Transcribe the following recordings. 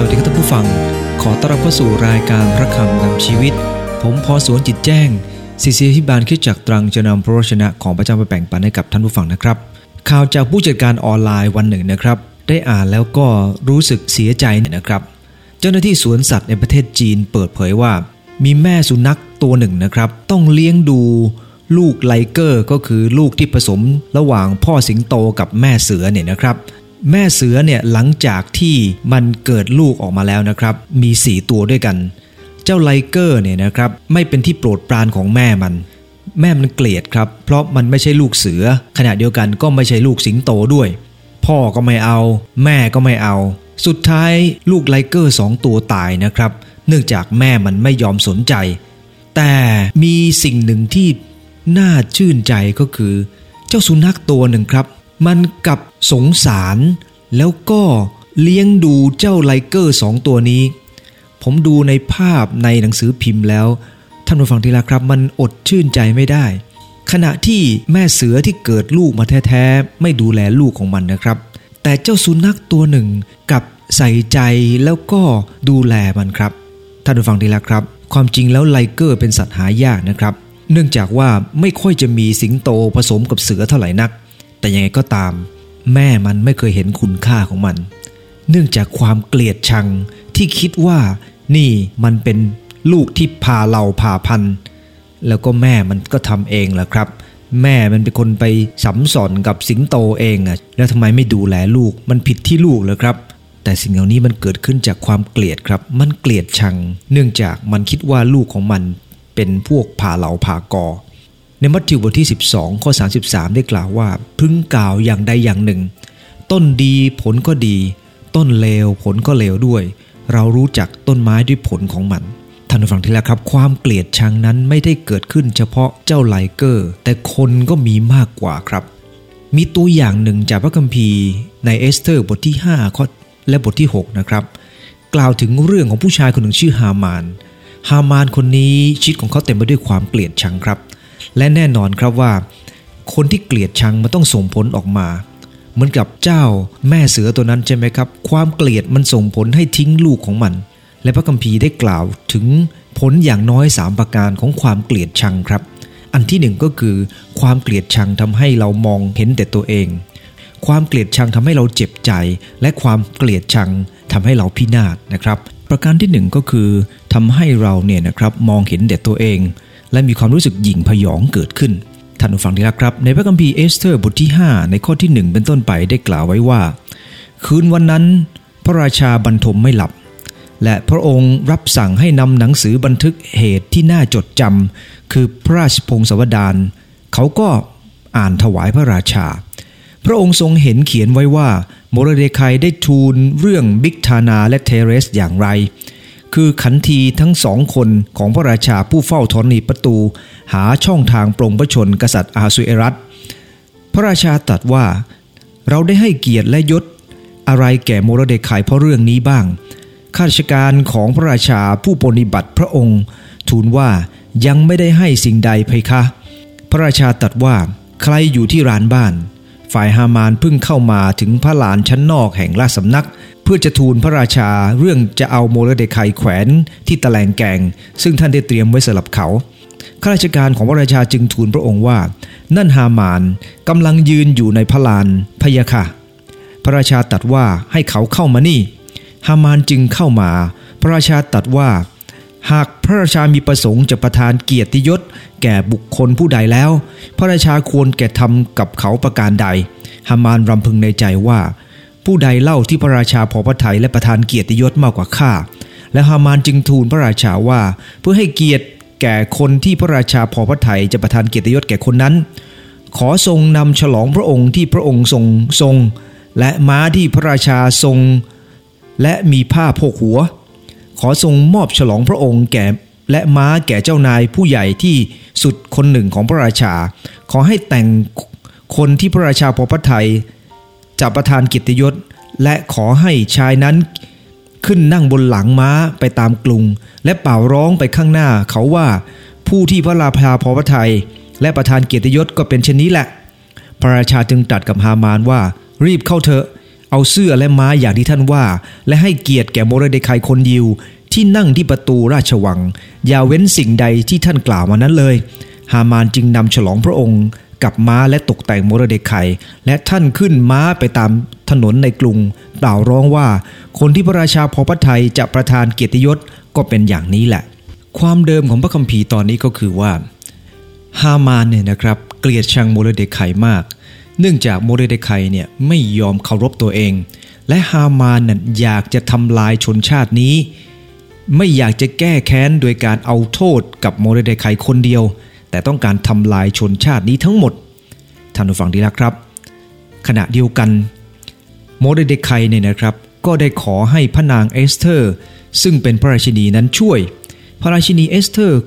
สวัสดีครับท่านผู้ฟัง ขอต้อนรับเข้าสู่รายการพระคำนำชีวิต ผมพอสวนจิตแจ้งศิษยาพิบาลคิดจักตรังจะนำพระวชนะของพระเจ้าไปแบ่งปันให้กับท่านผู้ฟังนะครับ ข่าวจากผู้จัดการออนไลน์วันหนึ่งนะครับ ได้อ่านแล้วก็รู้สึกเสียใจนะครับ เจ้าหน้าที่สวนสัตว์ในประเทศจีนเปิดเผยว่า มีแม่สุนัขตัวหนึ่งนะครับ ต้องเลี้ยงดูลูกไลเกอร์ก็คือลูกที่ผสมระหว่างพ่อสิงโตกับแม่เสือเนี่ยนะครับ แม่เสือเนี่ยหลังจากที่มันเกิดลูกออกมาแล้วนะครับ มี 4 ตัวด้วยกัน เจ้าไลเกอร์เนี่ยนะครับไม่เป็นที่โปรดปรานของแม่มัน แม่มันเกลียดครับ เพราะมันไม่ใช่ลูกเสือ ขณะเดียวกันก็ไม่ใช่ลูกสิงโตด้วย พ่อก็ไม่เอา แม่ก็ไม่เอา สุดท้ายลูกไลเกอร์สองตัวตายนะครับ เนื่องจากแม่มันไม่ยอมสนใจ แต่มีสิ่งหนึ่งที่น่าชื่นใจก็คือ เจ้าสุนัขตัวหนึ่งครับ มันกลับสงสาร แล้วก็เลี้ยงดูเจ้าไลเกอร์สองตัวนี้ ผมดูในภาพในหนังสือพิมพ์แล้ว ท่านผู้ฟังที่รักครับ มันอดชื่นใจไม่ได้ ขณะที่แม่เสือที่เกิดลูกมาแท้ๆ ไม่ดูแลลูกของมันนะครับ แต่เจ้าสุนัขตัวหนึ่งกับใส่ใจแล้วก็ดูแลมันครับ ท่านผู้ฟังที่รักครับ ความจริงแล้วไลเกอร์เป็นสัตว์หายากนะครับ เนื่องจากว่าไม่ค่อยจะมีสิงโตผสมกับเสือเท่าไหร่นัก แต่ยังไงก็ตาม แม่มันไม่เคยเห็นคุณค่าของมัน เนื่องจากความเกลียดชังที่คิดว่านี่มันเป็นลูกที่พาเราพาพันธุ์แล้วก็แม่มันก็ทำเองแหละครับ แม่มันเป็นคนไปสัมสอนกับสิงโตเองอะแล้วทำไมไม่ดูแลลูก มันผิดที่ลูกเลยครับ แต่สิ่งเหล่านี้มันเกิดขึ้นจากความเกลียดครับ มันเกลียดชัง เนื่องจากมันคิดว่าลูกของมันเป็นพวกพาเหลาพากอ ในมัทธิวบทที่ 12 ข้อ 33 ได้กล่าวว่า พึงกล่าวอย่างใดอย่างหนึ่ง ต้นดีผลก็ดี ต้นเลวผลก็เลวด้วย เรารู้จักต้นไม้ด้วยผลของมันท่านผู้ฟังที่แล้วครับ ความเกลียดชังนั้นไม่ได้เกิดขึ้นเฉพาะเจ้าไลเกอร์ แต่คนก็มีมากกว่าครับ มีตัวอย่างหนึ่งจากพระคัมภีร์ในเอสเธอร์บทที่5ข้อและบทที่ 6 นะครับ กล่าวถึงเรื่องของผู้ชายคนหนึ่งชื่อฮามาน ฮามานคนนี้ชีวิตของเขาเต็มไปด้วยความเกลียดชังครับ และแน่นอนครับว่า คนที่เกลียดชังมันต้องส่งผลออกมา เหมือนกับเจ้าแม่เสือตัวนั้นใช่ไหมครับ ความเกลียดมันส่งผลให้ทิ้งลูกของมัน และพระคัมภีร์ได้กล่าวถึงผลอย่างน้อย 3 ประการของความเกลียดชังครับ อันที่หนึ่งก็คือ ความเกลียดชังทำให้เรามองเห็นแต่ตัวเอง ความเกลียดชังทำให้เราเจ็บใจ และความเกลียดชังทำให้เราพินาศนะครับ ประการที่หนึ่งก็คือทำให้เราเนี่ยนะครับมองเห็นแต่ตัวเอง และมีความรู้สึกหยิ่งพยองเกิดขึ้นท่านผู้ฟังที่รักครับ ในพระคัมภีร์เอสเธอร์บทที่ 5 ในข้อที่ 1 เป็นต้นไปได้กล่าวไว้ว่า คืนวันนั้น พระราชาบรรทมไม่หลับ และพระองค์รับสั่งให้นำหนังสือบันทึกเหตุที่น่าจดจำคือพระราชพงศาวดารเขาก็อ่านถวายพระราชา พระองค์ทรงเห็นเขียนไว้ว่าโมรเดคายได้ทูลเรื่องบิกทานาและเทเรสอย่างไร คือขันทีทั้งสองคนของพระราชาผู้เฝ้าธรณีประตู หาช่องทางปรงพระชนกษัตริย์อาซุเอรัสพระราชาตรัสว่า เราได้ให้เกียรติและยศ อะไรแก่โมรเดคายเพราะเรื่องนี้บ้าง ข้าราชการของพระราชาผู้ปฏิบัติพระองค์ ทูลว่ายังไม่ได้ให้สิ่งใดเพคะ พระราชาตรัสว่า ใครอยู่ที่ร้านบ้าน ฝ่ายฮามานเพิ่งเข้ามาถึงพระลานชั้นนอกแห่งราชสำนัก เพื่อจะทูลพระราชาเรื่องจะเอาโมรเดคายแขวนที่ตะแลงแกง ซึ่งท่านได้เตรียมไว้สำหรับเขาข้าราชการของพระราชาจึงทูลพระองค์ว่า นั่นฮามานกำลังยืนอยู่ในพระลานพยะค่ะ พระราชาตรัสว่าให้เขาเข้ามานี่ ฮามานจึงเข้ามา พระราชาตรัสว่า หากพระราชามีประสงค์จะประทานเกียรติยศ แก่บุคคลผู้ใดแล้ว พระราชาควรแก่ทำกับเขาประการใดฮามานรำพึงในใจว่า ผู้ใดเล่าที่พระราชาพอพระทัยและประทานเกียรติยศมากกว่าข้าและฮามานจึงทูลพระราชาว่า เพื่อให้เกียรติแก่คนที่พระราชาพอพระทัยจะประทานเกียรติยศแก่คนนั้น ขอทรงนำฉลองพระองค์ที่พระองค์ทรงทรง และม้าที่พระราชาทรง และมีผ้าโพกหัว ขอทรงมอบฉลองพระองค์แก่และม้าแก่เจ้านายผู้ใหญ่ที่สุดคนหนึ่งของพระราชา ขอให้แต่งคนที่พระราชาพอพระทัยจะประทานกียรติยศ และขอให้ชายนั้นขึ้นนั่งบนหลังม้าไปตามกรุง และเป่าร้องไปข้างหน้า เขาว่าผู้ที่พระราชาพอพระทัยและประทานเกียรติยศก็เป็นเช่นนี้แหละ พระราชาจึงตรัสกับฮามานว่า รีบเข้าเถอะ เอาเสื้อและม้าอย่างที่ท่านว่า และให้เกียรติแก่โมเรเดคายคนยิว ที่นั่งที่ประตูราชวัง อย่าเว้นสิ่งใดที่ท่านกล่าวมานั้นเลย ฮามานจึงนำฉลองพระองค์กับม้าและตกแต่งโมเรเดคายและท่านขึ้นม้าไปตามถนนในกรุงกล่าวร้องว่า คนที่พระราชาพอพระทัยจะประทานเกียรติยศก็เป็นอย่างนี้แหละ ความเดิมของพระคัมภีร์ตอนนี้ก็คือว่า ฮามานเนี่ยนะครับ เกลียดชังโมเรเดคายมาก เนื่องจากโมเรเดคายเนี่ยไม่ยอมเคารพตัวเอง และฮามานนั้นอยากจะทำลายชนชาตินี้ ไม่อยากจะแก้แค้นโดยการเอาโทษกับโมเรเดคายคนเดียว แต่ต้องการทำลายชนชาตินี้ทั้งหมดท่านผู้ฟังดีละครับ ขณะเดียวกันโมรเดคัยเนี่ยนะครับ ก็ได้ขอให้พระนางเอสเธอร์ ซึ่งเป็นพระราชินีนั้นช่วย พระราชินีเอสเธอร์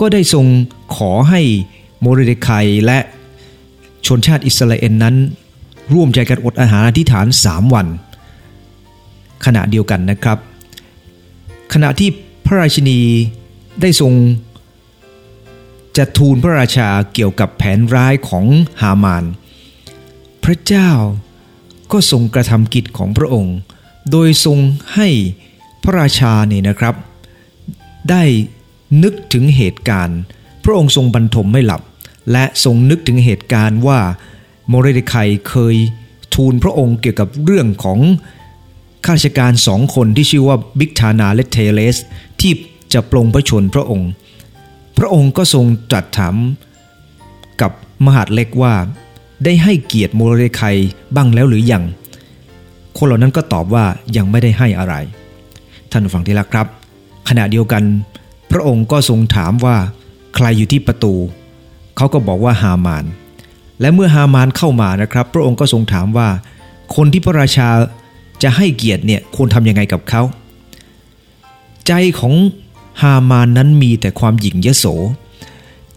ก็ได้ทรงขอให้โมรเดคัยและ ชนชาติอิสราเอลนั้น ร่วมใจกันอดอาหารอธิษฐาน 3 วัน ขณะเดียวกันนะครับ ขณะที่พระราชินีได้ทรง จะทูลพระราชาเกี่ยวกับแผนร้ายของฮามาน พระเจ้าก็ทรงกระทำกิจของพระองค์ โดยทรงให้พระราชาเนี่ยนะครับ ได้นึกถึงเหตุการณ์ พระองค์ทรงบรรทมไม่หลับ และทรงนึกถึงเหตุการณ์ว่าโมเรเดคายเคยทูลพระองค์เกี่ยวกับเรื่องของข้าราชการสองคนที่ชื่อว่าบิกทานาและเทเลส ที่จะปลงพระชนพระองค์ พระองค์ก็ทรงตรัสถามกับมหาดเล็กว่าได้ให้เกียรติโมเรคายบ้างแล้วหรือยัง คนเหล่านั้นก็ตอบว่ายังไม่ได้ให้อะไร ท่านฟังที่รักครับ ขณะเดียวกัน พระองค์ก็ทรงถามว่าใครอยู่ที่ประตู เขาก็บอกว่าฮามาน และเมื่อฮามานเข้ามานะครับ พระองค์ก็ทรงถามว่า คนที่พระราชาจะให้เกียรติเนี่ยควรทำยังไงกับเขา ใจของฮามานนั้นมีแต่ความหยิ่งยโส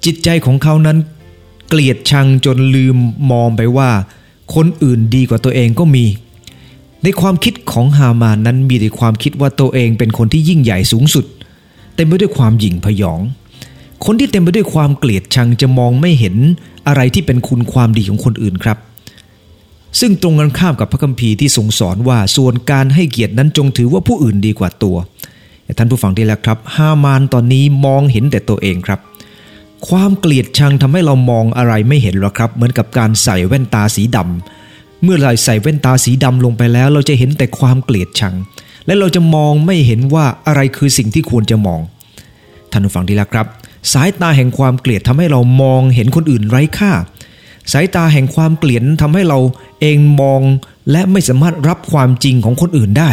จิตใจของเขานั้นเกลียดชังจนลืมมองไปว่า คนอื่นดีกว่าตัวเองก็มี ในความคิดของฮามานนั้นมีแต่ความคิดว่าตัวเองเป็นคนที่ยิ่งใหญ่สูงสุด เต็มไปด้วยความหยิ่งพยอง คนที่เต็มไปด้วยความเกลียดชังจะมองไม่เห็นอะไรที่เป็นคุณความดีของคนอื่นครับ ซึ่งตรงกันข้ามกับพระคัมภีร์ที่ทรงสอนว่าส่วนการให้เกียรตินั้นจงถือว่าผู้อื่นดีกว่าตัวท่านผู้ฟังที่แล้วครับ ฮามานตอนนี้มองเห็นแต่ตัวเองครับ ความเกลียดชังทำให้เรามองอะไรไม่เห็นหรอกครับ เหมือนกับการใส่แว่นตาสีดำเมื่อเราใส่แว่นตาสีดำลงไปแล้ว เราจะเห็นแต่ความเกลียดชัง และเราจะมองไม่เห็นว่าอะไรคือสิ่งที่ควรจะมองท่านผู้ฟังดีละครับ สายตาแห่งความเกลียดทำให้เรามองเห็นคนอื่นไร้ค่า สายตาแห่งความเกลียดทำให้เราเองมองและไม่สามารถรับความจริงของคนอื่นได้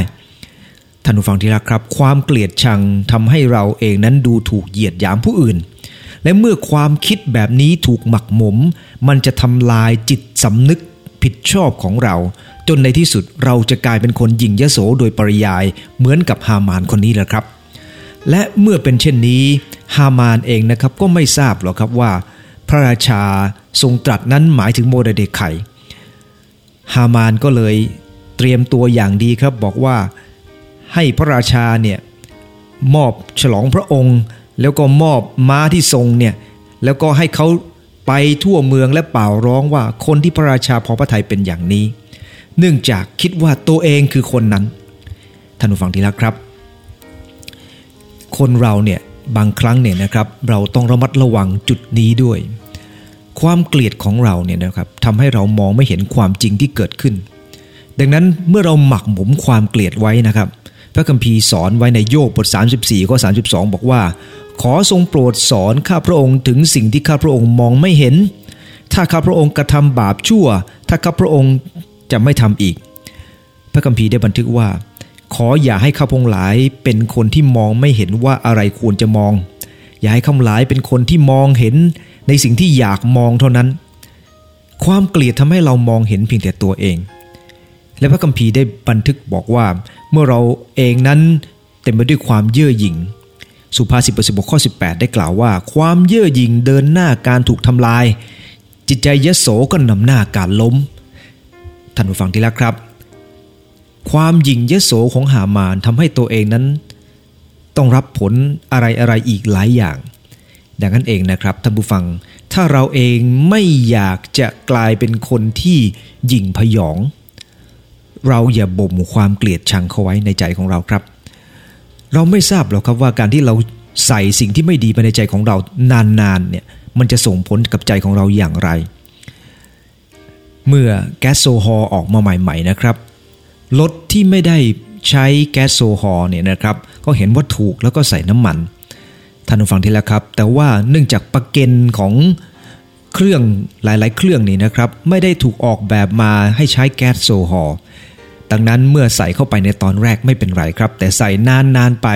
ท่านผู้ฟังที่รักครับ ความเกลียดชังทำให้เราเองนั้นดูถูกเหยียดหยามผู้อื่น และเมื่อความคิดแบบนี้ถูกหมักหมม มันจะทำลายจิตสำนึกผิดชอบของเรา จนในที่สุดเราจะกลายเป็นคนยิงยโสโดยปริยายเหมือนกับฮามานคนนี้แหละครับ และเมื่อเป็นเช่นนี้ ฮามานเองนะครับก็ไม่ทราบหรอกครับว่า พระราชาทรงตรัสนั้นหมายถึงโมเดเดไคฮามานก็เลยเตรียมตัวอย่างดีครับบอกว่าให้พระราชาเนี่ยมอบฉลองพระองค์ แล้วก็มอบม้าที่ทรงเนี่ยแล้วก็ให้เขาไปทั่วเมืองและเป่าร้องว่าคนที่พระราชาพอพระทัยเป็นอย่างนี้ เนื่องจากคิดว่าตัวเองคือคนนั้นท่านผู้ฟังที่รักครับ คนเราเนี่ยบางครั้งเนี่ยนะครับเราต้องระมัดระวังจุดนี้ด้วย ความเกลียดของเราเนี่ยนะครับทำให้เรามองไม่เห็นความจริงที่เกิดขึ้น ดังนั้นเมื่อเราหมักหมมความเกลียดไว้นะครับ พระคัมภีร์สอนไว้ในโยบบท 34ข้อ32 บอกว่า ขอทรงโปรดสอนข้าพระองค์ถึงสิ่งที่ข้าพระองค์มองไม่เห็น ถ้าข้าพระองค์กระทำบาปชั่ว ถ้าข้าพระองค์จะไม่ทำอีก พระคัมภีร์ได้บันทึกว่า ขออย่าให้ข้าพงหลายเป็นคนที่มองไม่เห็นว่าอะไรควรจะมอง อย่าให้ข้าหลายเป็นคนที่มองเห็นในสิ่งที่อยากมองเท่านั้น ความเกลียดทำให้เรามองเห็นเพียงแต่ตัวเอง และพระคัมภีร์ได้บันทึกบอกว่า เมื่อเราเองนั้นเต็มไปด้วยความเย่อหยิ่งสุภาษิตบทสิบข้อ 18 ได้กล่าวว่า ความเย่อหยิ่งเดินหน้าการถูกทำลาย จิตใจยโสก็นำหน้าการล้มท่านผู้ฟังที่รักครับ ความหยิ่งยโสของหามานทำให้ตัวเองนั้น ต้องรับผลอะไรอะไรอีกหลายอย่าง ดังนั้นเองนะครับท่านผู้ฟัง ถ้าเราเองไม่อยากจะกลายเป็นคนที่หยิ่งพยอง เราอย่าบ่มความเกลียดชังเขาไว้ในใจของเราครับ เราไม่ทราบหรอกครับว่าการที่เราใส่สิ่งที่ไม่ดีไปในใจของเรานานๆเนี่ยมันจะส่งผลกับใจของเราอย่างไร เมื่อแก๊สโซฮอล์ออกมาใหม่ ๆ นะครับ รถที่ไม่ได้ใช้แก๊สโซฮอล์เนี่ยนะครับก็เห็นว่าถูกแล้วก็ใส่น้ำมันท่านผู้ฟังที่แล้วครับ แต่ว่าเนื่องจากประเกนของเครื่องหลาย ๆ เครื่องนี่นะครับ ไม่ได้ถูกออกแบบมาให้ใช้แก๊สโซฮอล์ดังนั้นเมื่อใส่เข้าไปในตอนแรกไม่เป็นไรครับ แต่ใส่นาน ๆ ไป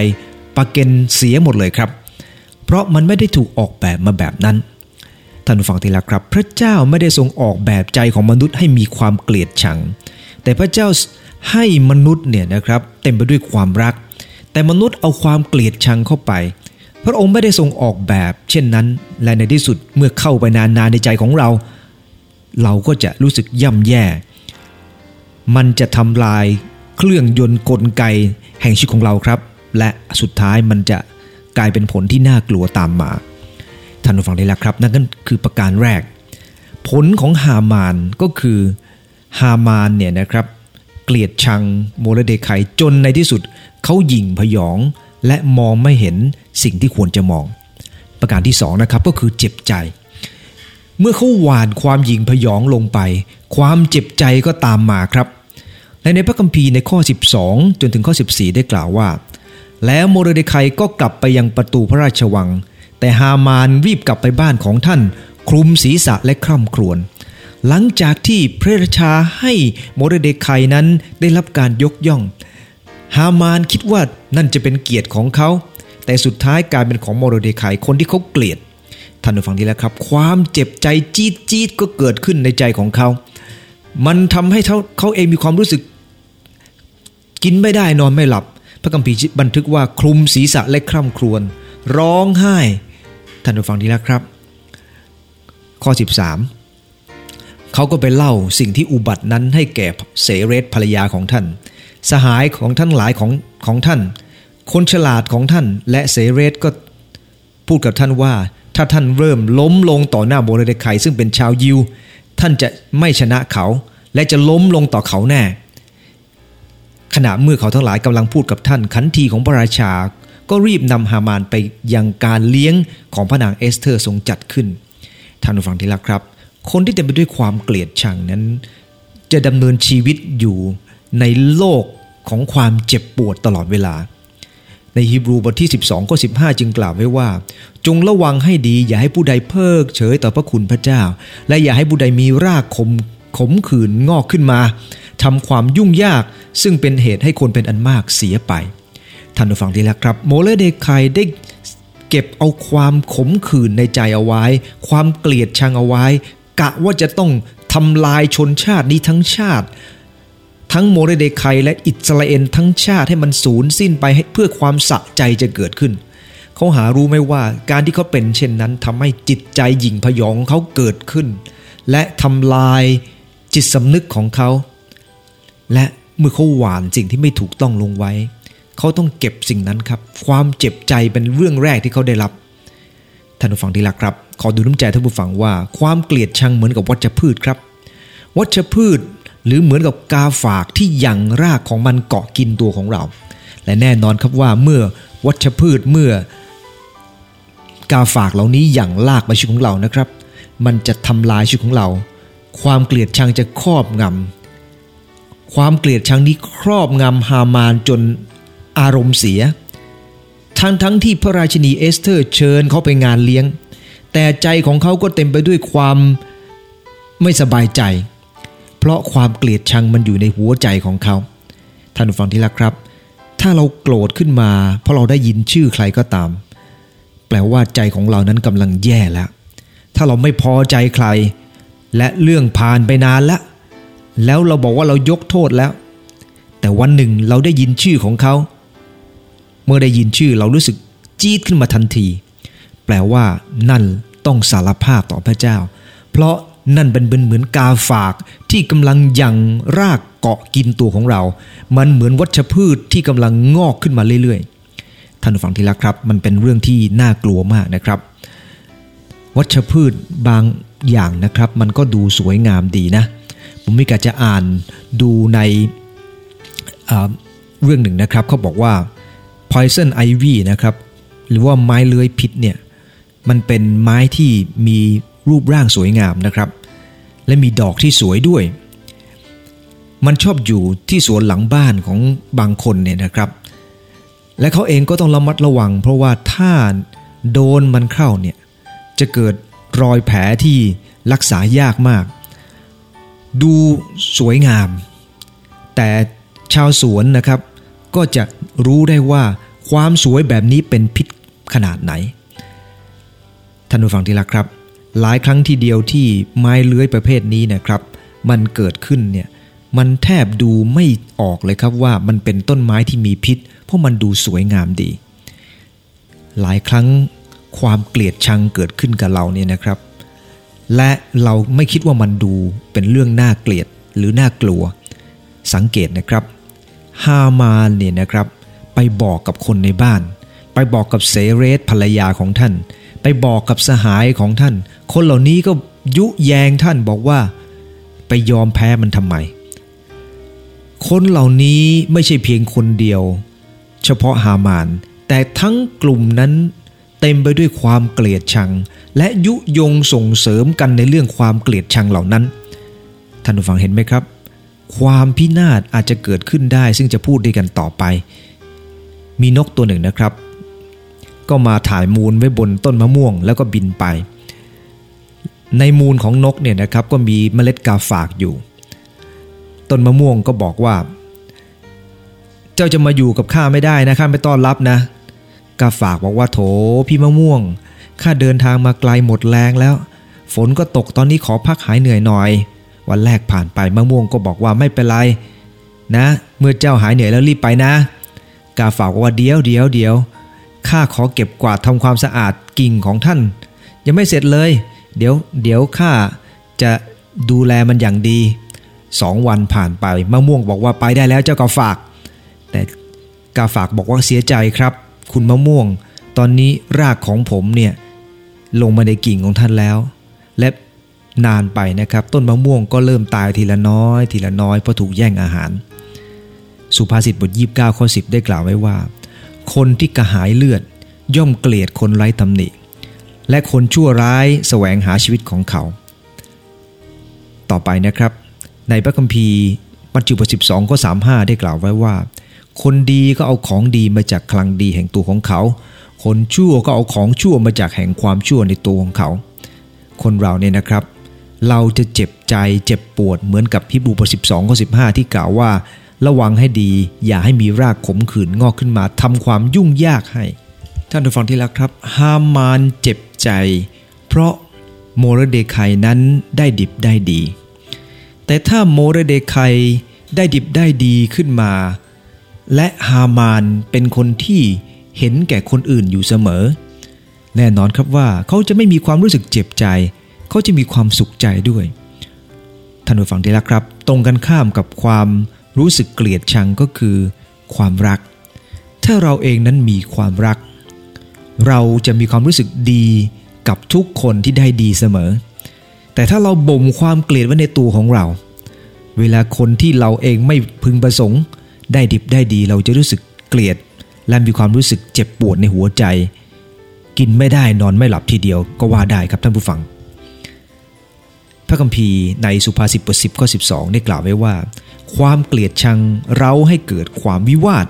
ประเกนเสียหมดเลยครับ เพราะมันไม่ได้ถูกออกแบบมาแบบนั้นท่านผู้ฟังที่รักครับ พระเจ้าไม่ได้ทรงออกแบบใจของมนุษย์ให้มีความเกลียดชัง แต่พระเจ้า ให้มนุษย์เนี่ยนะครับเต็มไปด้วยความรัก แต่มนุษย์เอาความเกลียดชังเข้าไป พระองค์ไม่ได้ทรงออกแบบ เช่นนั้น และในที่สุดเมื่อเข้าไปนานๆในใจของเรา เราก็จะรู้สึกย่ำแย่ มันจะทำลายเครื่องยนต์กลไกแห่งชีวิตของเราครับ และสุดท้ายมันจะกลายเป็นผลที่น่ากลัวตามมาท่านผู้ฟังได้แล้วครับ นั่นก็คือประการแรก ผลของฮามานก็คือฮามานเนี่ยนะครับ เกลียดชังโมรเดคายจนในที่สุดเขาหยิ่งพยอง และมองไม่เห็นสิ่งที่ควรจะมอง ประการที่สองนะครับก็คือเจ็บใจ เมื่อเขาหวานความหยิ่งพยองลงไป ความเจ็บใจก็ตามมาครับและในพระคัมภีร์ในข้อ 12 จนถึงข้อ 14 ได้กล่าวว่า แล้วโมรเดคายก็กลับไปยังประตูพระราชวัง แต่ฮามานรีบกลับไปบ้านของท่าน คลุมศีรษะและคร่ำครวญ หลังจากที่พระราชาให้โมเดเดคายนั้นได้รับการยกย่อง ฮามานคิดว่านั่นจะเป็นเกียรติของเขา แต่สุดท้ายกลายเป็นของโมเดเดคายคนที่เขาเกลียด ท่านผู้ฟังดีแล้วครับ ความเจ็บใจจี๊ดจี๊ดก็เกิดขึ้นในใจของเขา มันทำให้เขาเขาเองมีความรู้สึก กินไม่ได้นอนไม่หลับ พระคัมภีบันทึกว่าคลุมศีรษะและคร่ำครวญร้องไห้ ท่านผู้ฟังดีแล้วครับ ข้อ 13 เขาก็ไปเล่าสิ่งที่อุบัตินั้นให้แก่เสเรสภรรยาของท่าน สหายของท่านหลายของของท่าน คนฉลาดของท่านและเสเรสก็พูดกับท่านว่า ถ้าท่านเริ่มล้มลงต่อหน้าโมเดคายซึ่งเป็นชาวยิว ท่านจะไม่ชนะเขา และจะล้มลงต่อเขาแน่ขณะเมื่อเขาทั้งหลายกำลังพูดกับท่านขันทีของพระราชา ก็รีบนำฮามานไปยังการเลี้ยงของพระนางเอสเธอร์ทรงจัดขึ้น ท่านผู้ฟังที่รักครับ คนที่เต็มไปด้วยความเกลียดชังนั้น จะดำเนินชีวิตอยู่ในโลกของความเจ็บปวดตลอดเวลา ในฮีบรูบทที่ 12ข้อ15 จึงกล่าวไว้ว่า จงระวังให้ดีอย่าให้ผู้ใดเพิกเฉยต่อพระคุณพระเจ้า และอย่าให้ผู้ใดมีรากขมขมขื่นงอกขึ้นมาทำความยุ่งยากซึ่งเป็นเหตุให้คนเป็นอันมากเสียไป ท่านผู้ฟังที่รักครับ โมเลเดคายได้เก็บเอาความขมขื่นในใจเอาไว้ ความเกลียดชังเอาไว้ กะว่าจะต้องทำลายชนชาตินี้ทั้งชาติ ทั้งโมเรเดคายและอิสราเอลทั้งชาติให้มันสูญสิ้นไปเพื่อความสะใจจะเกิดขึ้น เขาหารู้ไหมว่าการที่เขาเป็นเช่นนั้นทำให้จิตใจหยิ่งพยองเขาเกิดขึ้น และทำลายจิตสำนึกของเขา และเมื่อเขาหวานสิ่งที่ไม่ถูกต้องลงไว้ เขาต้องเก็บสิ่งนั้นครับ ความเจ็บใจเป็นเรื่องแรกที่เขาได้รับ ท่านผู้ฟังที่รักครับ ขอดูน้ำใจท่านผู้ฟังว่า ความเกลียดชังเหมือนกับวัชพืชครับ วัชพืชหรือเหมือนกับกาฝากที่ยังรากของมันเกาะกินตัวของเรา และแน่นอนครับว่าเมื่อวัชพืชเมื่อกาฝากเหล่านี้อย่างลากไปชีวิตของเรานะครับ มันจะทำลายชีวิตของเรา ความเกลียดชังจะครอบงำความเกลียดชังนี้ครอบงำฮามานจนอารมณ์เสีย ทั้งทั้งที่พระราชินีเอสเธอร์เชิญเขาไปงานเลี้ยง แต่ใจของเขาก็เต็มไปด้วยความไม่สบายใจ เพราะความเกลียดชังมันอยู่ในหัวใจของเขา ท่านฟังที่รักครับ ถ้าเราโกรธขึ้นมาเพราะเราได้ยินชื่อใครก็ตาม แปลว่าใจของเรานั้นกำลังแย่แล้ว ถ้าเราไม่พอใจใคร และเรื่องผ่านไปนานแล้วแล้วเราบอกว่าเรายกโทษแล้ว แต่วันหนึ่งเราได้ยินชื่อของเขา มื่อได้ยินชื่อเรารู้สึกจี๊ดขึ้นมาทันที แปลว่า นั่นต้องสารภาพต่อพระเจ้า เพราะนั่นเป็นเหมือนกาฝากที่กำลังยังรากเกาะกินตัวของเรา มันเหมือนวัชพืชที่กำลังงอกขึ้นมาเรื่อยๆ ท่านฟังทีละครับ มันเป็นเรื่องที่น่ากลัวมากนะครับ วัชพืชบางอย่างนะครับ มันก็ดูสวยงามดีนะ ผมมีกาจะอ่านดูในเรื่องหนึ่งนะครับเขาบอกว่า poison ivy นะครับ หรือว่าไม้เลื้อยพิษเนี่ย มันเป็นไม้ที่มีรูปร่างสวยงามนะครับ และมีดอกที่สวยด้วย มันชอบอยู่ที่สวนหลังบ้านของบางคนเนี่ยนะครับ และเขาเองก็ต้องระมัดระวัง เพราะว่าถ้าโดนมันเข้าเนี่ย จะเกิดรอยแผลที่รักษายากมาก ดูสวยงาม แต่ชาวสวนนะครับ ก็จะรู้ได้ว่าความสวยแบบนี้เป็นพิษขนาดไหน ท่านผู้ฟังที่รักครับ หลายครั้งที่เดียวที่ไม้เลื้อยประเภทนี้นะครับ มันเกิดขึ้นเนี่ยมันแทบดูไม่ออกเลยครับว่ามันเป็นต้นไม้ที่มีพิษ เพราะมันดูสวยงามดี หลายครั้งความเกลียดชังเกิดขึ้นกับเราเนี่ยนะครับ และเราไม่คิดว่ามันดูเป็นเรื่องน่าเกลียดหรือน่ากลัว สังเกตนะครับ ฮามานเนี่ยนะครับ ไปบอกกับคนในบ้าน ไปบอกกับเซเรสภรรยาของท่าน ไปบอกกับสหายของท่าน คนเหล่านี้ก็ยุแยงท่านบอกว่า ไปยอมแพ้มันทำไม คนเหล่านี้ไม่ใช่เพียงคนเดียว เฉพาะฮามาน แต่ทั้งกลุ่มนั้นเต็มไปด้วยความเกลียดชัง และยุยงส่งเสริมกันในเรื่องความเกลียดชังเหล่านั้น ท่านผู้ฟังเห็นไหมครับ ความพินาศอาจจะเกิดขึ้นได้ ซึ่งจะพูดด้วยกันต่อไป มีนกตัวหนึ่งนะครับ ก็มาถ่ายมูลไว้บนต้นมะม่วง แล้วก็บินไป ในมูลของนกเนี่ยนะครับก็มีเมล็ดกาฝากอยู่ ต้นมะม่วงก็บอกว่า เจ้าจะมาอยู่กับข้าไม่ได้นะข้าไม่ต้อนรับนะกาฝากบอกว่าโถพี่มะม่วงข้าเดินทางมาไกลหมดแรงแล้ว ฝนก็ตกตอนนี้ขอพักหายเหนื่อยหน่อย วันแรกผ่านไปมะม่วงก็บอกว่าไม่เป็นไร นะ เมื่อเจ้าหายเหนื่อยแล้วรีบไปนะ กาฝากว่าเดี๋ยวเดี๋ยวเดี๋ยวข้าขอเก็บกวาดทำความสะอาดกิ่งของท่าน ยังไม่เสร็จเลย เดี๋ยวเดี๋ยวข้าจะดูแลมันอย่างดีสองวันผ่านไปมะม่วงบอกว่าไปได้แล้วเจ้ากาฝาก แต่กาฝากบอกว่าเสียใจครับ คุณมะม่วง ตอนนี้รากของผมเนี่ยลงมาในกิ่งของท่านแล้ว และ นานไปนะครับ ต้นมะม่วงก็เริ่มตายทีละน้อย ทีละน้อยเพราะถูกแย่งอาหาร สุภาษิตบทยีบเก้าข้อสิบได้กล่าวไว้ว่า คนที่กระหายเลือดย่อมเกลียดคนไร้ตำหนิ และคนชั่วร้ายแสวงหาชีวิตของเขา ต่อไปนะครับ ในพระคัมภีร์มัทธิวบท 12 ข้อ 35 ได้กล่าวไว้ว่า คนดีก็เอาของดีมาจากคลังดีแห่งตัวของเขา คนชั่วก็เอาของชั่วมาจากแห่งความชั่วในตัวของเขา คนเราเนี่ยนะครับ เราจะเจ็บใจเจ็บปวดเหมือนกับฮิบูปรูบท12ข้อ15ที่กล่าวว่า ระวังให้ดี อย่าให้มีรากขมขื่นงอกขึ้นมาทำความยุ่งยากให้ ท่านผู้ฟังที่รักครับ ฮามานเจ็บใจ เพราะโมรเดคายนั้นได้ดิบได้ดี แต่ถ้าโมรเดคายได้ดิบได้ดีขึ้นมา และฮามานเป็นคนที่เห็นแก่คนอื่นอยู่เสมอ แน่นอนครับว่าเขาจะไม่มีความรู้สึกเจ็บใจ เขาจะมีความสุขใจด้วยท่านผู้ฟังที่รักครับ ตรงกันข้ามกับความรู้สึกเกลียดชังก็คือ ความรัก ถ้าเราเองนั้นมีความรัก เราจะมีความรู้สึกดีกับทุกคนที่ได้ดีเสมอ แต่ถ้าเราบ่มความเกลียดไว้ในตัวของเรา เวลาคนที่เราเองไม่พึงประสงค์ ได้ดิบได้ดีเราจะรู้สึกเกลียด และมีความรู้สึกเจ็บปวดในหัวใจ กินไม่ได้นอนไม่หลับทีเดียวก็ว่าได้ครับท่านผู้ฟัง พระคัมภีร์ในสุภาษิตบทสิบข้อสิได้กล่าวไว้ว่า ความเกลียดชังเราให้เกิดความวิวาท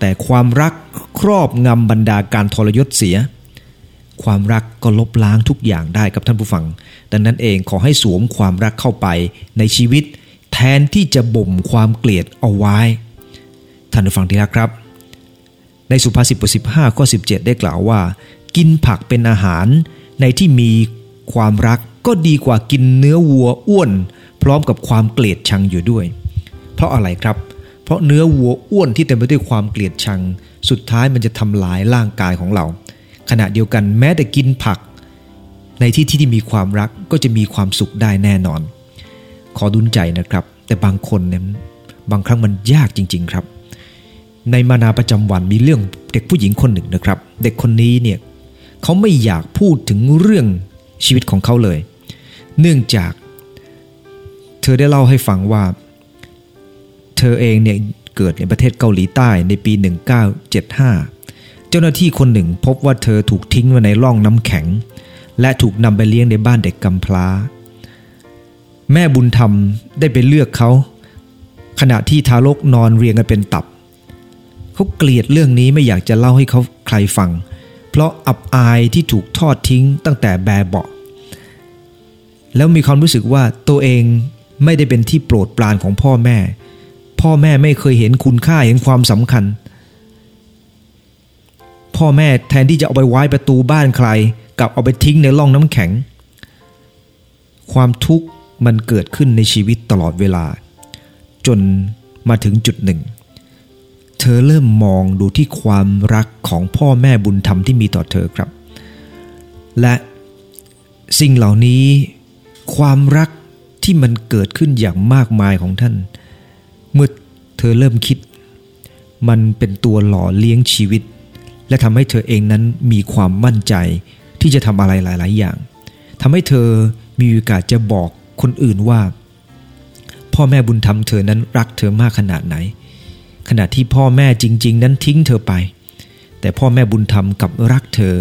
แต่ความรักครอบงำบรรดาการทรยศเสีย ความรักก็ลบล้างทุกอย่างได้ครับท่านผู้ฟัง ดังนั้นเองขอให้สวมความรักเข้าไปในชีวิต แทนที่จะบ่มความเกลียดเอาไว้ ท่านผู้ฟังที่รักครับ ในสุภาษิตบท15ข้อ17ได้กล่าวว่า กินผักเป็นอาหารในที่มีความรัก ก็ดีกว่ากินเนื้อวัวอ้วน พร้อมกับความเกลียดชังอยู่ด้วย เพราะอะไรครับ เพราะเนื้อวัวอ้วนที่เต็มไปด้วยความเกลียดชัง สุดท้ายมันจะทำลายร่างกายของเรา ขณะเดียวกันแม้แต่กินผัก ในที่ที่มีความรักก็จะมีความสุขได้แน่นอน ขอดุลใจนะครับ แต่บางคนเนี่ยบางครั้งมันยากจริง ๆครับ ในมานาประจำวันมีเรื่องเด็กผู้หญิงคนหนึ่งนะครับ เด็กคนนี้เนี่ยเขาไม่อยากพูดถึงเรื่องชีวิตของเขาเลย เนื่องจาก เธอได้เล่าให้ฟังว่า เธอเองเนี่ยเกิดในประเทศเกาหลีใต้ในปี 1975 เจ้าหน้าที่คนหนึ่งพบว่าเธอถูกทิ้งไว้ในร่องน้ำแข็ง และถูกนำไปเลี้ยงในบ้านเด็กกำพร้า แม่บุญธรรมได้ไปเลือกเขา ขณะที่ทารกนอนเรียงกันเป็นตับ เขาเกลียดเรื่องนี้ไม่อยากจะเล่าให้เขาใครฟัง เพราะอับอายที่ถูกทอดทิ้งตั้งแต่แบเบาะ แล้วมีความรู้สึกว่าตัวเองไม่ได้เป็นที่โปรดปรานของพ่อแม่ พ่อแม่ไม่เคยเห็นคุณค่าเห็นความสำคัญ พ่อแม่แทนที่จะเอาไปไว้ประตูบ้านใครกลับเอาไปทิ้งในร่องน้ำแข็ง ความทุกข์มันเกิดขึ้นในชีวิตตลอดเวลา จนมาถึงจุดหนึ่ง เธอเริ่มมองดูที่ความรักของพ่อแม่บุญธรรมที่มีต่อเธอครับ และสิ่งเหล่านี้ ความรักที่มันเกิดขึ้นอย่างมากมายของท่าน เมื่อเธอเริ่มคิด มันเป็นตัวหล่อเลี้ยงชีวิต และทำให้เธอเองนั้นมีความมั่นใจที่จะทำอะไรหลาย ๆ อย่างทำให้เธอมีโอกาสจะบอกคนอื่นว่า พ่อแม่บุญธรรมเธอนั้นรักเธอมากขนาดไหน ขณะที่พ่อแม่จริง ๆ นั้นทิ้งเธอไป แต่พ่อแม่บุญธรรมกับรักเธอ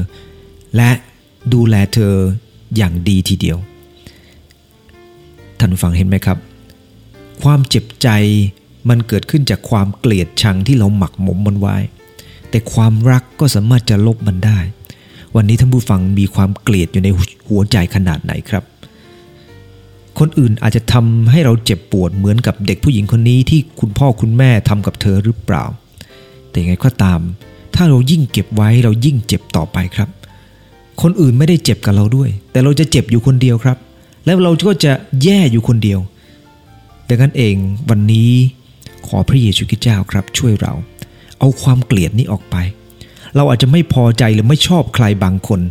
และดูแลเธออย่างดีทีเดียว ท่านฟังเห็นไหมครับ ความเจ็บใจมันเกิดขึ้นจากความเกลียดชังที่เราหมักหมมมันไว้ แต่ความรักก็สามารถจะลบมันได้ วันนี้ท่านผู้ฟังมีความเกลียดอยู่ในหัวใจขนาดไหนครับ คนอื่นอาจจะทำให้เราเจ็บปวดเหมือนกับเด็กผู้หญิงคนนี้ที่คุณพ่อคุณแม่ทำกับเธอหรือเปล่า แต่ยังไงก็ตาม ถ้าเรายิ่งเก็บไว้เรายิ่งเจ็บต่อไปครับ คนอื่นไม่ได้เจ็บกับเราด้วย แต่เราจะเจ็บอยู่คนเดียวครับ แล้วเราก็จะแย่อยู่คนเดียว ดังนั้นเองวันนี้ขอพระเยซูคริสต์เจ้าครับช่วยเรา เอาความเกลียดนี้ออกไป เราอาจจะไม่พอใจหรือไม่ชอบใครบางคน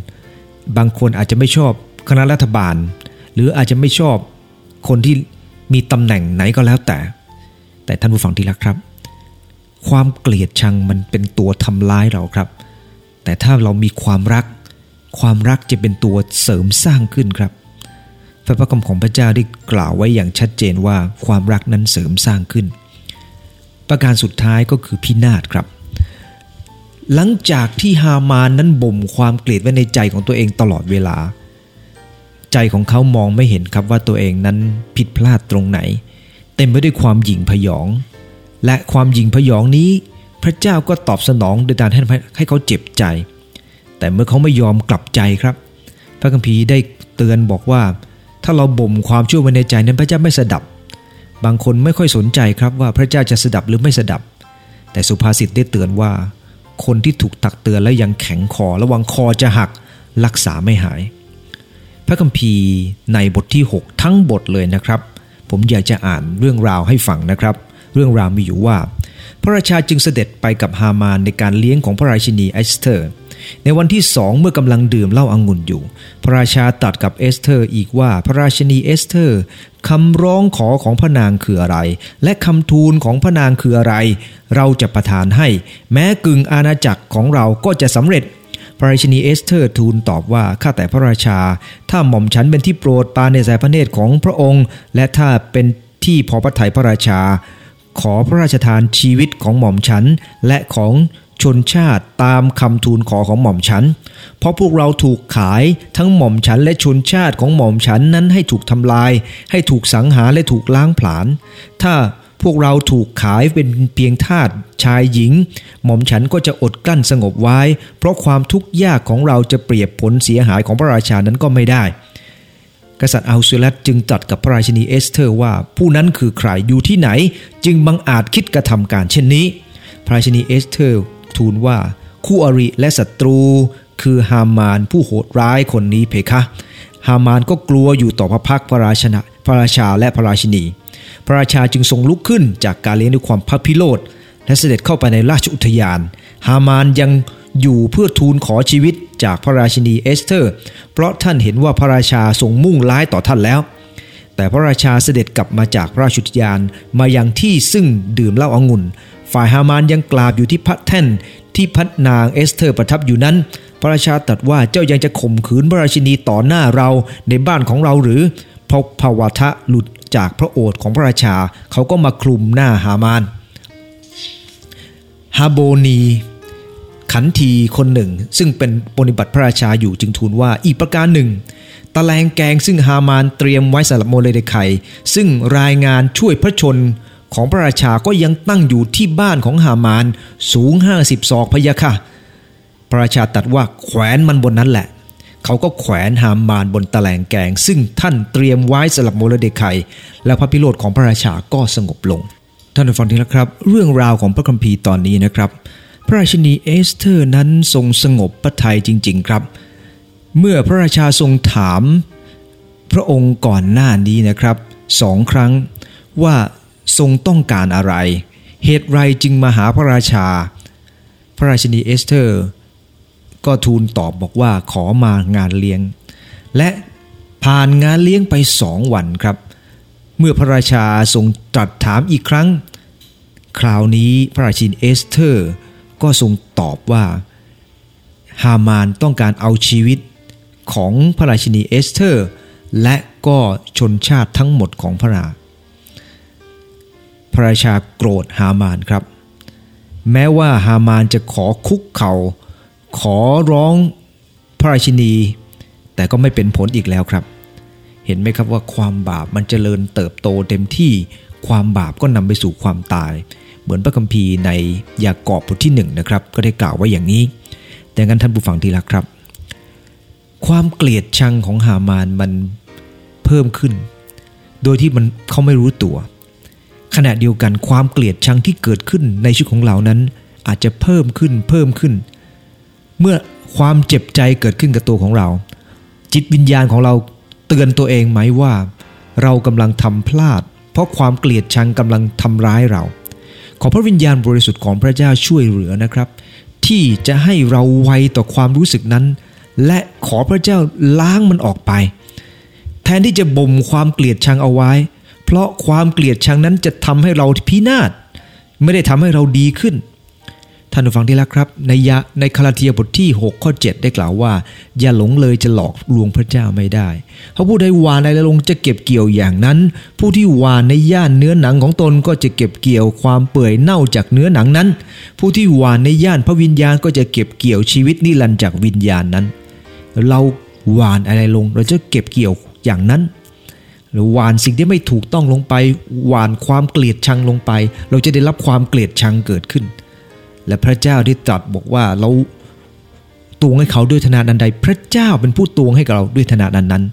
บางคนอาจจะไม่ชอบคณะรัฐบาล หรืออาจจะไม่ชอบคนที่มีตำแหน่งไหนก็แล้วแต่ แต่ท่านผู้ฟังที่รักครับ ความเกลียดชังมันเป็นตัวทำร้ายเราครับ แต่ถ้าเรามีความรัก ความรักจะเป็นตัวเสริมสร้างขึ้นครับ พระพระคำของพระเจ้าได้กล่าวไว้อย่างชัดเจนว่าความรักนั้นเสริมสร้างขึ้น ประการสุดท้ายก็คือพินาศครับ หลังจากที่ฮามานนั้นบ่มความเกลียดไว้ในใจของตัวเองตลอดเวลา ใจของเขามองไม่เห็นครับว่าตัวเองนั้นผิดพลาดตรงไหน เต็มไปด้วยความหยิ่งพยอง และความหยิ่งพยองนี้ พระเจ้าก็ตอบสนองโดยการให้ให้เขาเจ็บใจ แต่เมื่อเขาไม่ยอมกลับใจครับ พระคัมภีร์ได้เตือนบอกว่า ถ้าเราบ่มความชั่วไว้ในใจนั้นพระเจ้าไม่สดับ บางคนไม่ค่อยสนใจครับว่าพระเจ้าจะสดับหรือไม่สดับ แต่สุภาษิตได้เตือนว่า คนที่ถูกตักเตือนแล้วยังแข็งคอระวังคอจะหักรักษาไม่หาย พระคัมภีร์ในบทที่ 6 ทั้งบทเลยนะครับ ผมอยากจะอ่านเรื่องราวให้ฟังนะครับ เรื่องราวมีอยู่ว่า พระราชาจึงเสด็จไปกับฮามานในการเลี้ยงของพระราชินีเอสเธอร์ ในวันที่สองเมื่อกำลังดื่มเหล้าองุ่นอยู่ พระราชาตรัสกับเอสเธอร์อีกว่าพระราชินีเอสเธอร์คำร้องขอของพระนางคืออะไร และคำทูลของพระนางคืออะไร เราจะประทานให้ แม้กึ่งอาณาจักรของเราก็จะสำเร็จ พระราชินีเอสเธอร์ทูลตอบว่าข้าแต่พระราชา ถ้าหม่อมฉันเป็นที่โปรดปานในสายพระเนตรของพระองค์ และถ้าเป็นที่พอพระทัยพระราชา ขอพระราชทานชีวิตของหม่อมฉันและของ ชนชาติตามคำทูลขอของหม่อมฉัน เพราะพวกเราถูกขายทั้งหม่อมฉันและชนชาติของหม่อมฉันนั้นให้ถูกทำลาย ให้ถูกสังหารและถูกล้างผลาญ ถ้าพวกเราถูกขายเป็นเพียงทาสชายหญิง หม่อมฉันก็จะอดกลั้นสงบไว้ เพราะความทุกข์ยากของเราจะเปรียบผลเสียหายของพระราชานั้นก็ไม่ได้ กษัตริย์อาหสุเอรัสจึงตรัสกับพระราชินีเอสเธอร์ว่า ผู้นั้นคือใครอยู่ที่ไหน จึงบังอาจคิดกระทำการเช่นนี้ พระราชินีเอสเธอร์ ทูลว่า คู่อริและศัตรู คือฮามานผู้โหดร้ายคนนี้เพคะ ฮามานก็กลัวอยู่ต่อพระพักตร์พระราชนะพระราชาและพระราชินี พระราชาจึงทรงลุกขึ้นจากการเลี้ยงด้วยความพระพิโรธและเสด็จเข้าไปในราชอุทยาน ฮามานยังอยู่เพื่อทูลขอชีวิตจากพระราชินีเอสเธอร์ เพราะท่านเห็นว่าพระราชาทรงมุ่งร้ายต่อท่านแล้ว แต่พระราชาเสด็จกลับมาจากราชอุทยานมายังที่ซึ่งดื่มเหล้าองุ่น ฝ่ายฮามานยังกราบอยู่ที่พระแท่นที่พระนางเอสเธอร์ประทับอยู่นั้น พระราชาตรัสว่าเจ้ายังจะข่มขืนพระราชินีต่อหน้าเราในบ้านของเราหรือพอพระวาทะหลุดจากพระโอษฐ์ของพระราชา เขาก็มาคลุมหน้าฮามานฮาโบนี ขันทีคนหนึ่ง ซึ่งเป็นปฏิบัติพระราชาอยู่จึงทูลว่าอีกประการหนึ่งตะแลงแกงซึ่งฮามานเตรียมไว้สำหรับโมเลเดไคซึ่งรายงานช่วยพระชน ของพระราชาก็ยังตั้งอยู่ที่บ้านของฮามานสูง50ศอกพยาค่ะพระราชาตรัสว่าแขวนมันบนนั้นแหละ เขาก็แขวนฮามานบนตะแลงแกง ซึ่งท่านเตรียมไว้สำหรับโมรเดคัยและพระพิโรธของพระราชาก็สงบลง ท่านผู้ฟังที่รักครับ เรื่องราวของพระคัมภีร์ตอนนี้นะครับ พระราชินีเอสเธอร์นั้นทรงสงบพระทัยจริง ๆครับ เมื่อพระราชาทรงถาม พระองค์ก่อนหน้านี้นะครับสองครั้งว่า ทรงต้องการอะไร เหตุไรจึงมาหาพระราชา พระราชินีเอสเธอร์ ก็ทูลตอบบอกว่าขอมางานเลี้ยง และผ่านงานเลี้ยงไปสองวันครับ เมื่อพระราชาทรงตรัสถามอีกครั้ง คราวนี้พระราชินีเอสเธอร์ ก็ทรงตอบว่า ฮามานต้องการเอาชีวิตของพระราชินีเอสเธอร์ และก็ชนชาติทั้งหมดของพระรา พระราชาโกรธฮามานครับ แม้ว่าฮามานจะขอคุกเขา่าขอร้องพระราชินี แต่ก็ไม่เป็นผลอีกแล้วครับ เห็นไหมครับว่าความบาปมันจเจริญเติบโตเต็มที่ความบาปก็นำไปสู่ความตาย เหมือนพระคัมภีร์ในยากอบบทที่หนึ่งนะครับ ก็ได้กล่าวไว้อย่างนี้ แต่งั้นท่านผู้ฟังที่รักครับ ความเกลียดชังของฮามานมันเพิ่มขึ้น โดยที่มันเขาไม่รู้ตัว ขณะเดียวกันความเกลียดชังที่เกิดขึ้นในชีวิตของเรานั้น อาจจะเพิ่มขึ้นเพิ่มขึ้น เมื่อความเจ็บใจเกิดขึ้นกับตัวของเรา จิตวิญญาณของเราเตือนตัวเองไหมว่า เรากำลังทำพลาด เพราะความเกลียดชังกำลังทำร้ายเรา ขอพระวิญญาณบริสุทธิ์ของพระเจ้าช่วยเหลือนะครับ ที่จะให้เราไวต่อความรู้สึกนั้น และขอพระเจ้าล้างมันออกไป แทนที่จะบ่มความเกลียดชังเอาไว้ เพราะความเกลียดชังนั้นจะทำให้เราพินาศไม่ได้ทำให้เราดีขึ้น ท่านผู้ฟังที่รักครับ ในยะในคาราเทียบทที่ 6 ข้อ 7 ได้กล่าวว่า อย่าหลงเลยจะหลอกลวงพระเจ้าไม่ได้ เพราะผู้ใดหวานในละลงจะเก็บเกี่ยวอย่างนั้น ผู้ที่หวานในย่านเนื้อหนังของตนก็จะเก็บเกี่ยวความเปื่อยเน่าจากเนื้อหนังนั้น ผู้ที่หวานในย่านพระวิญญาณก็จะเก็บเกี่ยวชีวิตนิรันดร์จากวิญญาณนั้น เราหวานอะไรลงเราจะเก็บเกี่ยวอย่างนั้น หรือหวานสิ่งที่ไม่ถูกต้องลงไป หวานความเกลียดชังลงไป เราจะได้รับความเกลียดชังเกิดขึ้น และพระเจ้าที่ตรัสบอกว่าเราตวงให้เขาด้วยธนาดันใด พระเจ้าเป็นผู้ตวงให้กับเราด้วยธนาดันนั้น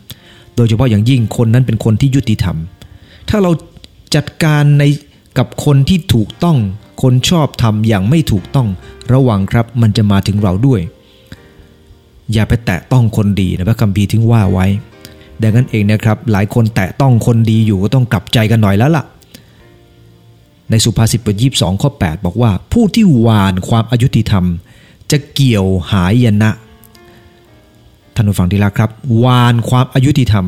โดยเฉพาะอย่างยิ่งคนนั้นเป็นคนที่ยุติธรรม ถ้าเราจัดการในกับคนที่ถูกต้อง คนชอบทำอย่างไม่ถูกต้อง ระวังครับมันจะมาถึงเราด้วย อย่าไปแตะต้องคนดีนะพระคัมภีร์ถึงว่าไว้ ดังนั้นเองนะครับ หลายคนแตะต้องคนดีอยู่ก็ต้องกลับใจกันหน่อยแล้วล่ะ ในสุภาษิตบทยี่สองข้อ 8 บอกว่า ผู้ที่หวานความอายุติธรรม จะเกี่ยวหายนะท่านผู้ฟังที่รักครับวานความอายุติธรรม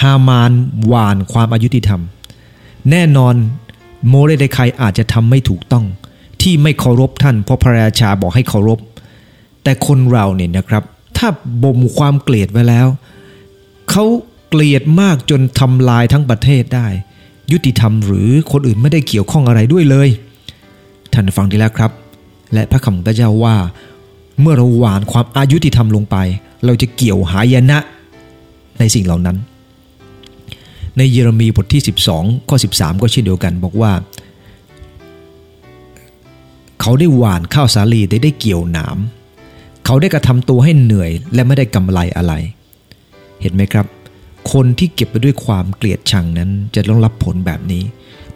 ฮามานวานความอายุติธรรม แน่นอนโมเรเดคอาจจะทำไม่ถูกต้อง ที่ไม่เคารพท่านเพราะพระราชาบอกให้เคารพ แต่คนเราเนี่ยนะครับ ถ้าบ่มความเกลียดไว้แล้ว เขาเกลียดมากจนทำลายทั้งประเทศได้ ยุติธรรมหรือคนอื่นไม่ได้เกี่ยวข้องอะไรด้วยเลย ท่านฟังดีแล้วครับ และพระคำพระเจ้าว่า เมื่อเราหวานความอายุติธรรมลงไป เราจะเกี่ยวหายนะในสิ่งเหล่านั้น ในเยเรมีบทที่ 12 ข้อ 13 ก็เช่นเดียวกันบอกว่า เขาได้หวานข้าวสาลีได้ได้เกี่ยวหนาม เขาได้กระทำตัวให้เหนื่อยและไม่ได้กำไรอะไรเเห็นไหมครับ คนที่เก็บไปด้วยความเกลียดชังนั้นจะต้องรับผลแบบนี้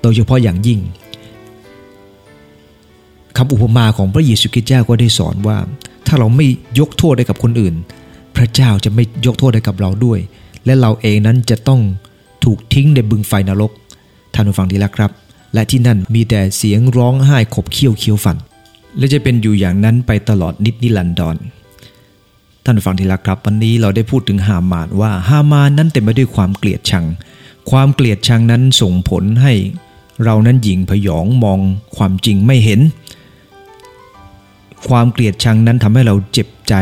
โดยเฉพาะอย่างยิ่งคำอุปมาของพระเยซูคริสต์เจ้าก็ได้สอนว่า ถ้าเราไม่ยกโทษให้กับคนอื่น พระเจ้าจะไม่ยกโทษให้กับเราด้วย และเราเองนั้นจะต้องถูกทิ้งในบึงไฟนรกท่านผู้ฟังที่รักครับ และที่นั่นมีแต่เสียงร้องไห้ขบเคี้ยวเคี้ยวฟัน และจะเป็นอยู่อย่างนั้นไปตลอดนิดนิรันดร ท่านฟังทีละครับ วันนี้เราได้พูดถึงฮามานว่าฮามานนั้นเต็มไปด้วยความเกลียดชัง ความเกลียดชังนั้นส่งผลให้ เรานั้นหยิ่งพยองมองความจริงไม่เห็น ความเกลียดชังนั้นทำให้เราเจ็บใจ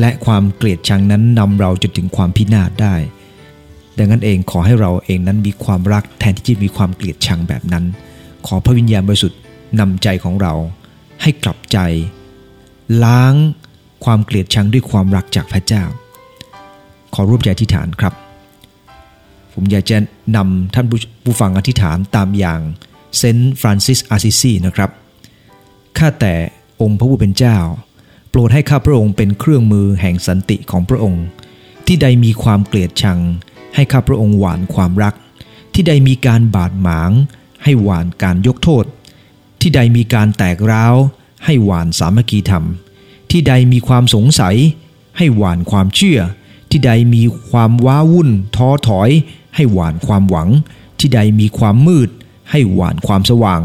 และความเกลียดชังนั้นนำเราจนถึงความพินาศได้ ดังนั้นเองขอให้เราเองนั้นมีความรักแทนที่จะมีความเกลียดชังแบบนั้น ขอพระวิญญาณบริสุทธิ์นำใจของเรา ให้กลับใจ ล้าง ความเกลียดชังด้วยความรักจากพระเจ้า ขอรูปใจอธิษฐานครับ ผมอยากจะนำท่านผู้ฟังอธิษฐานตามอย่างเซนต์ฟรานซิสอาซิซีนะครับ ข้าแต่องค์พระผู้เป็นเจ้า โปรดให้ข้าพระองค์เป็นเครื่องมือแห่งสันติของพระองค์ ที่ใดมีความเกลียดชัง ให้ข้าพระองค์หวานความรัก ที่ใดมีการบาดหมาง ให้หวานการยกโทษ ที่ใดมีการแตกร้าว ให้หวานสามัคคีธรรม ที่ใดมีความสงสัย ให้หวานความเชื่อ ที่ใดมีความว้าวุ่น ท้อถอย ให้หวานความหวัง ที่ใดมีความมืด ให้หวานความสว่าง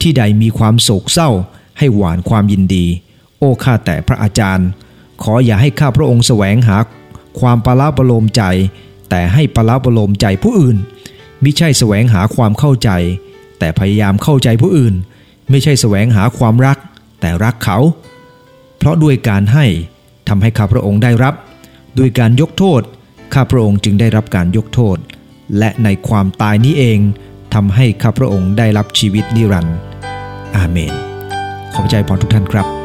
ที่ใดมีความโศกเศร้า ให้หวานความยินดี โอ้ข้าแต่พระอาจารย์ ขออย่าให้ข้าพระองค์แสวงหาความปลาประโลมใจ แต่ให้ปลาประโลมใจผู้อื่นมิใช่แสวงหาความเข้าใจ แต่พยายามเข้าใจผู้อื่น ไม่ใช่แสวงหาความรัก แต่รักเขา เพราะด้วยการให้ทำให้ข้าพระองค์ได้รับ ด้วยการยกโทษ ข้าพระองค์จึงได้รับการยกโทษ และในความตายนี้เองทำให้ข้าพระองค์ได้รับชีวิตนิรันดร์อาเมน ขอบใจพรทุกท่านครับ